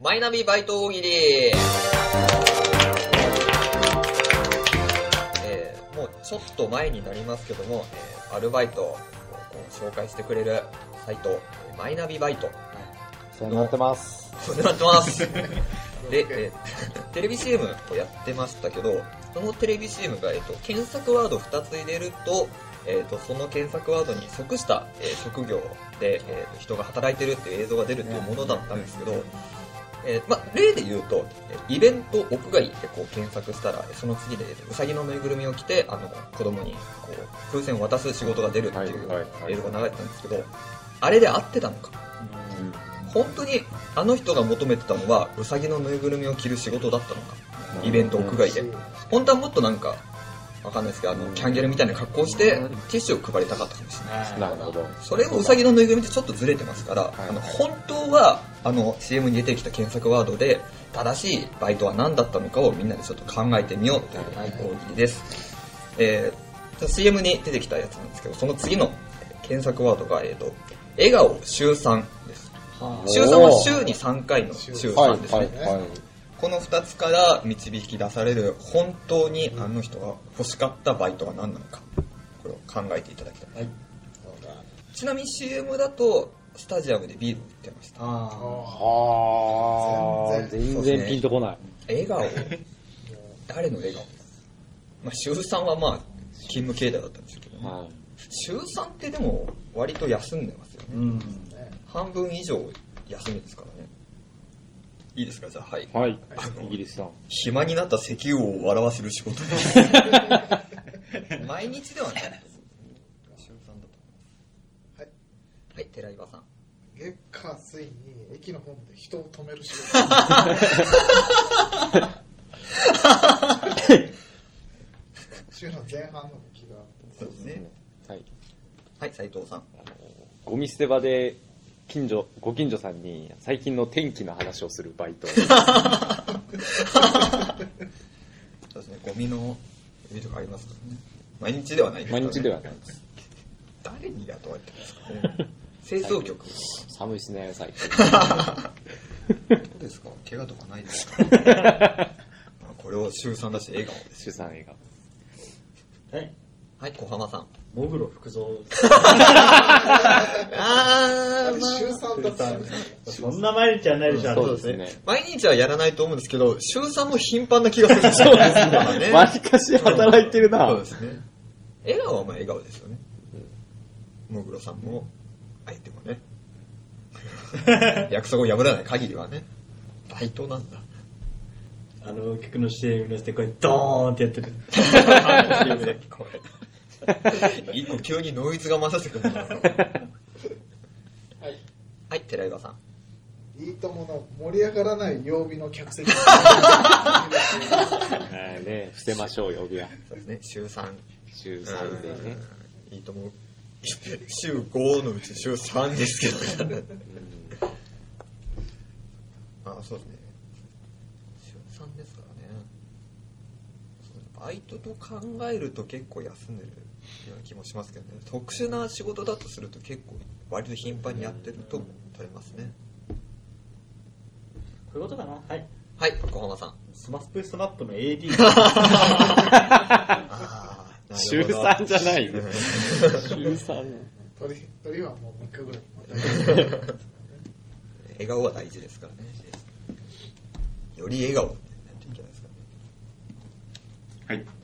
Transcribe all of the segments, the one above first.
マイナビバイト大喜利、えーもうちょっと前になりますけども、えーアルバイトを紹介してくれるサイト、マイナビバイト。そうなってます。そうなってます。で、えー テレビ CM をやってましたけど、そのテレビ CM が、えっと検索ワード2つ入れると、えっとその検索ワードに即した、えー職業で、えーと人が働いてるっていう映像が出るっていうものだったんですけど、えーまあ、例で言うと、えーイベント屋外でこう検索したら、その次で、えーうさぎのぬいぐるみを着て、あの、子供にこう風船を渡す仕事が出るっていう映像が流れてたんですけど、あれで合ってたのか。本当にあの人が求めてたのはウサギのぬいぐるみを着る仕事だったのか。イベント屋外で。本当はもっとなんかわかんないですけどあのキャンギャルみたいな格好をしてティッシュを配りたかったかもしれない。なるほど。それをウサギのぬいぐるみってちょっとずれてますから、い。あの本当はあの CM に出てきた検索ワードで正しいバイトは何だったのかをみんなでちょっと考えてみようという大喜利です、えー、CM に出てきたやつなんですけどその次のえー検索ワードが、えー、と笑顔週3です。週3は週に3回の週はい3ですね、はいはい。この2つから導き出される本当にあの人が欲しかったバイトは何なのかこれを考えていただきたい、ちなみに CM だとスタジアムでビール売ってました。あはあ、全然。ピンとこない。笑顔。誰の笑顔？まあ週3はまあ勤務形態だったんですけど、ね。は週3ってでも割と休んでますよね。ーうん。半分以上休みですからねいいですか？じゃあはい、い。はい。イギリスさん。暇になった石油王を笑わせる仕事。で す毎日ではない。です週3だとはい。はい寺岩さん。月火水に駅のホームで人を止める仕事。週の前半の気が。そうですね。はい。はい斉藤さん。ゴミ捨て場で、近所、ご近所さんに最近の天気の話をするバイト。そうですねゴミのゴミとかありますからね毎日ではないですね、毎日ではないです。誰に雇われてるんですかね 清掃局寒いですね、最近。どうですか？怪我とかないですか？まあこれを週3だし笑顔です主産映画。はい。はい小浜さんモグロ福蔵。ああ。れ週3だったんですねそんな毎日はないでしょ、そうですね。毎日はやらないと思うんですけど週3も頻繁な気がする そうですね。わりかし働いてるな。そうですね。笑顔はまあ笑顔ですよね。もぐろさんも相手もね。約束を破らない限りはね。バイトなんだ。あの曲の CM のしてこれドーンってやってる。一個急にノイズが混ざってくるな。はい。はい寺岩さん。いいともの盛り上がらない曜日の客席。はいね、伏せましょうよ、帯は。そうですね。週3週3でね。いいと思う週5のうち週3ですけど。あそうですね。週3ですからね。バイトと考えると結構休んでるような気もしますけどね特殊な仕事だとすると結構割と頻繁にやってると取れますねこういうことかな？はい。はい小浜さんスマスプスマップの AD。週3じゃないよ。週3。鳥鳥はもう3日ぐらい笑顔は大事ですからねより笑顔になっていけないですからねはい。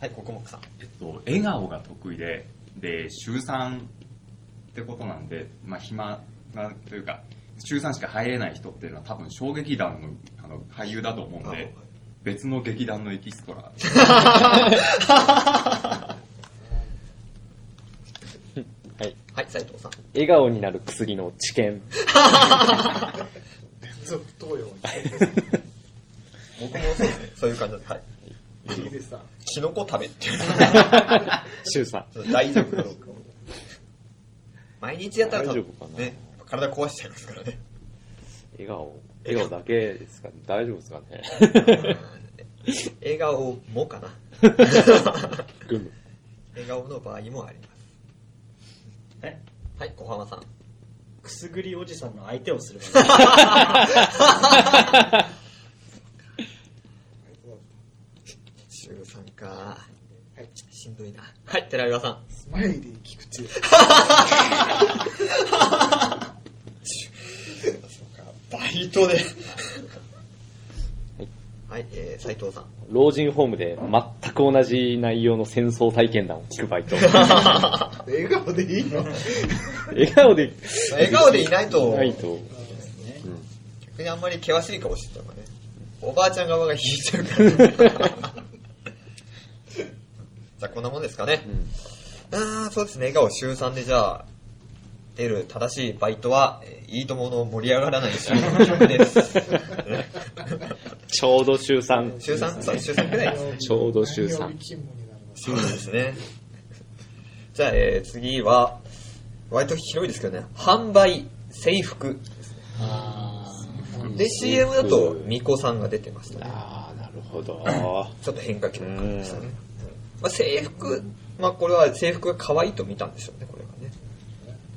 はいここもくさんえっと、笑顔が得意で、で、週3ってことなんで、まあ、暇な、というか、週3しか入れない人っていうのは多分小劇団のあの俳優だと思うんで、別の劇団のエキストラ。はい。はい斉藤さん笑顔になる薬の知見。連続投与に僕もそうですねそういう感じではいキノコ食べっていう週3。大丈夫かどうか毎日やったら多分大丈夫かなね体壊しちゃいますからね笑顔。笑顔だけですかね。大丈夫ですかね。笑顔もかな。笑顔の場合もありますはい。はい小浜さんくすぐりおじさんの相手をする 週3か。はい。しんどいな。はい、寺岩さん。スマイリー菊池。そうか、バイトで。はい、えー、斉藤さん。老人ホームで全く同じ内容の戦争体験談を聞くバイト。笑顔でいいの？笑顔で、笑顔でいないと、ないと。逆にあんまり険しい顔してたからね。おばあちゃん側が引いちゃうから。じゃあこんなもんですかね。あーそうですね。笑顔週3でじゃあ、出る正しいバイトは、えーいいともの盛り上がらない週の曲です。ちょうど週3。週 3? そう、週3くらいです。ちょうど週3何曜日勤務になります。そうですね。じゃあ、えー次は、割と広いですけどね。販売、制服。で、CM だと、ミコさんが出てましたね。ああ、なるほど。ちょっと変化球の感じでしたね。まあ、制服、まあ、これは制服が可愛いと見たんでしょうね、これはね。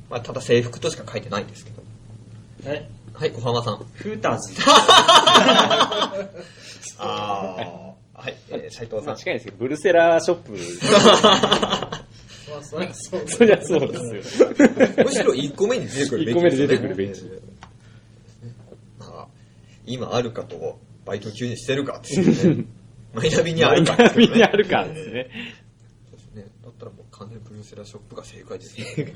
まあ、ただ制服としか書いてないんですけど。はい。はい、小浜さん。フーターズ。ああ。はい、えー、斉藤さん。まあ近いですけど、ブルセラーショップ。まあ、そりゃそうだそりゃそうですよ。むしろ1個目に出てくるベンチ一個目で出てくるベンチ。まあ、今あるかと、バイト急にしてるかっていうね。マイナビにあるかっていうねみんなあるかですね。ね、だったらもう完全にブルーセラーショップが正解ですね。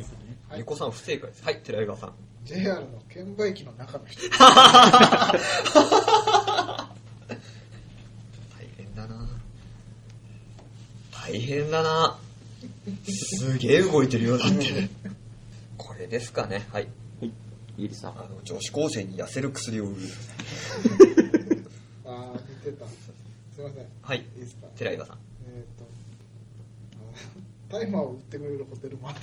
ニコさん不正解です。はい、寺井川さん。JR の券売機の中の人。大変だな大変だなすげえ動いてるようだって。これですかね。はい。イリさんあ。の、女子高生に痩せる薬を売る。ああ、見てた。すいません。はい。いいですか？寺井川さん。えっ、と、タイマーを売ってくれるホテルもある。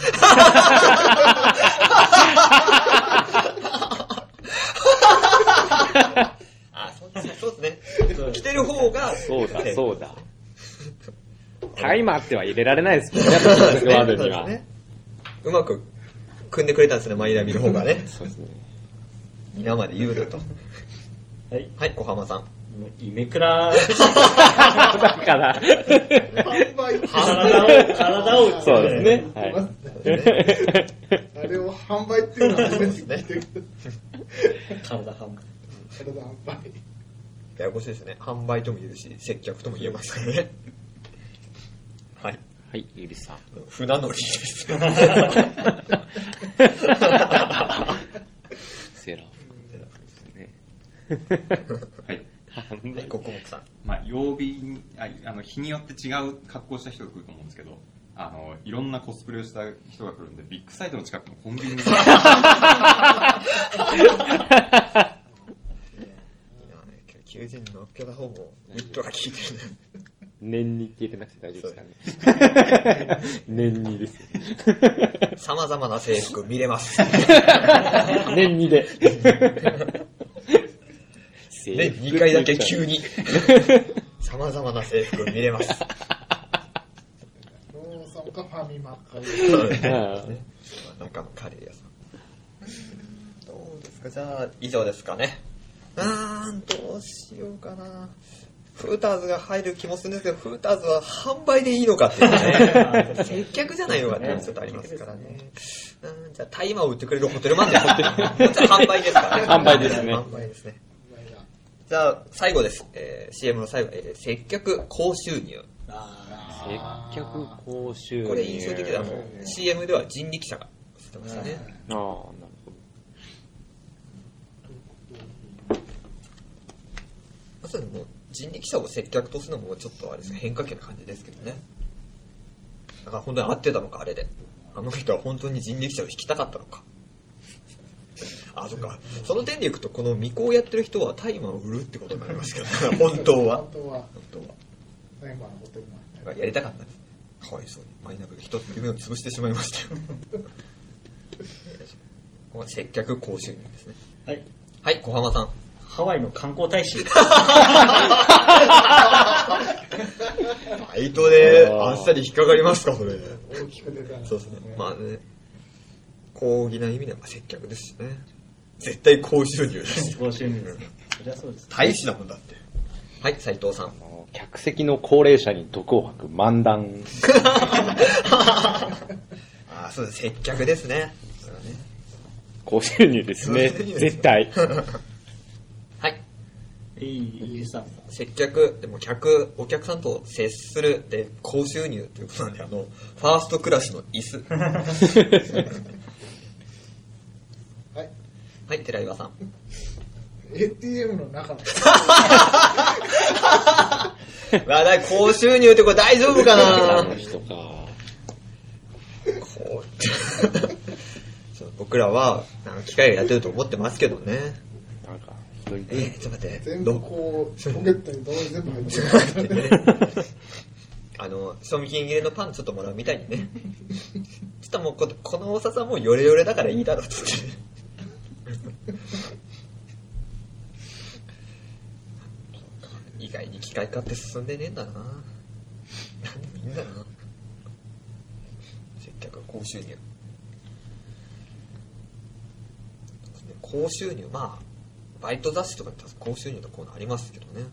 あ、そうですね。そうですね。着てる方が、そうだ、うそうだ。タイマーっては入れられないですもんね、やっぱそうですねワードには。ね。うまく組んでくれたんですね、マイナビの方がね。そうですね。皆まで言うなと。はい。はい、小浜さん。イメクラ、だから、販売体を、体を打ってそうですね。はい。あれを販売っていうのは初めて聞いてる。体半分。体販売。ややこしいですね。販売とも言えるし、接客とも言えますからね。はい。はい、イリさん。船乗りです。セーラーですね。はい。はい、ココモクさん。まあ、曜日にああの日によって違う格好した人が来ると思うんですけどあのいろんなコスプレをした人が来るんでビッグサイトの近くのコンビニに求人のっけた方も、ウッドが効いてるね。年にって入れなくて大丈夫ですかね。年にです。様々な制服見れます。年にで。年2回だけ急に。様々な制服見れます。ローソンかファミマか。そうカレー屋さん。どうですか？じゃあ、以上ですかね。あーん、どうしようかな。フーターズが入る気もするんですけど、フーターズは販売でいいのかっていうね。接客じゃないのかっていうのがちょっとありますからね。うん、じゃあ、タイマーを売ってくれるホテルマンで。こっちは販売ですからね。販売ですね販売ですね。じゃあ、最後です。えー CM の最後、えー接客高収入。接客講習。これ印象的で、あの、CM では人力車が映ってましたね。ああ、なるほまさにもう人力車を接客とするのもちょっとあれですね変化球な感じですけどねだから本当に合ってたのかあれであの人は本当に人力車を引きたかったのかあそっか。その点でいくとこの未行をやってる人はタイマーを売るってことになりますけど本当は。本当は、本当は。タイマーのホテルもあるだからやりたかったんです。かわいそう。にマイナビが一つ夢を潰してしまいましたよ。ここは接客高収入ですねはい。はい小浜さん。ハワイの観光大使。バイトであっさり引っかかりますかそれ。大きく出た。んそうですね。まあね、高義な意味ではまあ接客ですしね。絶対高収入だし。高収入ですね。そりゃそうです。大事なもんだって。はい、斉藤さん。客席の高齢者に毒を吐く漫談。ああ、そうです。接客ですね。高収入ですね。絶対。はい。いい、いいさん。接客、でも客、お客さんと接するで高収入ということなんで、あの、ファーストクラスの椅子。はい。はい、寺岩さん。ATM の中の。まあ、だい高収入ってこれ大丈夫かな？人か。僕らは、なんか機械がやってると思ってますけどね。なんか、ひどいえー、ちょっと待って。全ど部こう、ポケットに全部入ってる。あの、賞味期限切れのパンちょっともらうみたいにね。ちょっともうこ、この大札はもうヨレヨレだからいいだろうって言って。意外に機械化って進んでねえんだな。なんでみんなな。接客は高収入。高収入、まあ、バイト雑誌とかって高収入のコーナーありますけどね。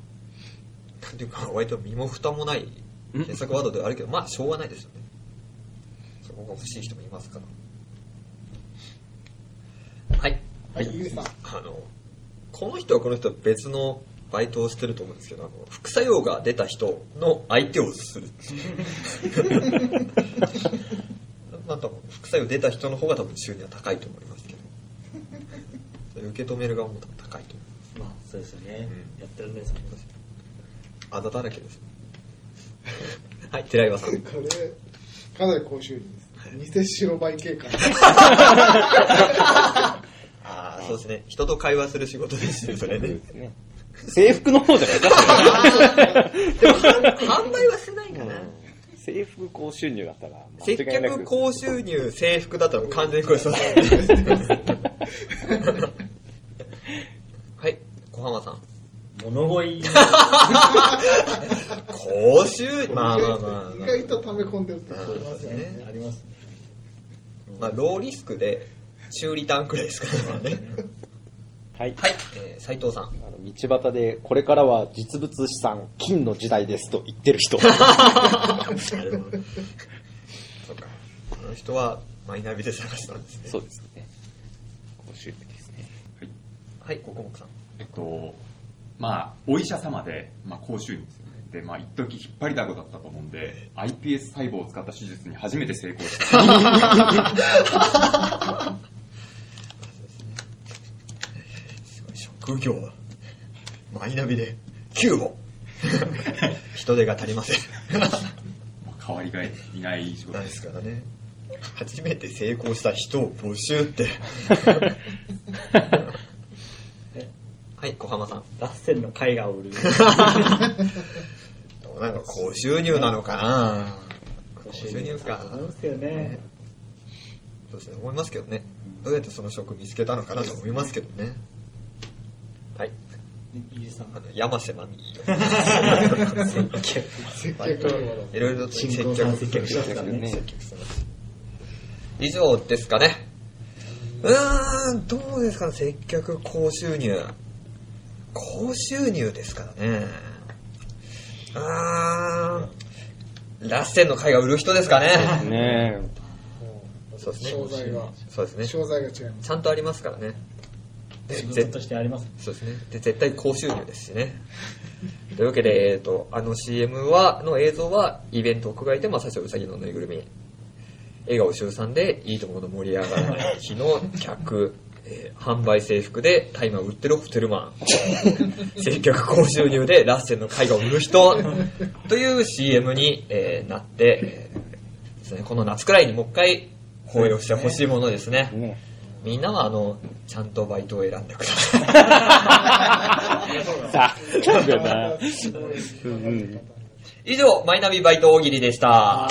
なんていうか、割と身も蓋もない検索ワードではあるけど、まあ、しょうがないですよね。そこが欲しい人もいますから。はい。あの、この人はこの人は別のバイトをしてると思うんですけど、あの、副作用が出た人の相手をするっていう。なんと副作用出た人の方が多分収入は高いと思いますけど。受け止める側も多分高いと思います。まあ、そうですよね。うんやってるんですもんね。あざだらけです。はい、寺岩さん。これ、かなり高収入です。偽白バイ警官。ああ、そうですね。人と会話する仕事ですね、それね。制服の方じゃないですか、でも、販売はしてないかな。制服高収入だったら、接客高収入制服だったら完全にこれそうですね。はい、小浜さん。物乞い。高収まあまあまあ、意外と溜め込んでるって人いますよね。ねあります。まあ、ローリスクで中リターンくらいですからね。はい。はい、えー、斉藤さん。あの道端で、これからは実物資産、金の時代ですと言ってる人。なるほどそうか。この人はマイナビで探したんですね。そうですね。高収入ですね。はい、ココモクさん。えっと、まあ、お医者様で、まあ、高収入ですよね。で、まあ、一時引っ張りだこだったと思うんで、iPS 細胞を使った手術に初めて成功した。すごい職業はマイナビで9本 人手が足りません。まあ代わりがいない仕事。ないで。すからね。初めて成功した人を募集って。はい小浜さん。ラッセンの絵画を売る。なんか高収入なのかな。高収入かそうですよね。そうですね思いますけどね。どうやってその職見つけたのかなと思いますけどねはいゆうさん。山瀬まみ接客のいろいろと接客してますからね接客してます以上ですかね。うーん、どうですかね、接客高収入。高収入ですからね。あー、ラッセンの貝が売る人ですかね。ねそうですね。商材が、そうですね。商材が違います。ちゃんとありますからね。で仕事ぜとしてあります。そうですね。で、絶対高収入ですしね。というわけで、えっ、と、あの CM は、の映像は、イベント屋外で、まあ、最初、うさぎのぬいぐるみ。笑顔週3で、いいところの盛り上がらない日の客、えー販売制服で大麻を売ってるホテルマン。接客高収入でラッセンの絵画を売る人。という CM に、えーなって、えーですね、この夏くらいにもう一回、放映をしてほしいものですね。ねみんなは、あの、ちゃんとバイトを選んでください。さあ、そうだな。うんうん以上、マイナビバイト大喜利でした。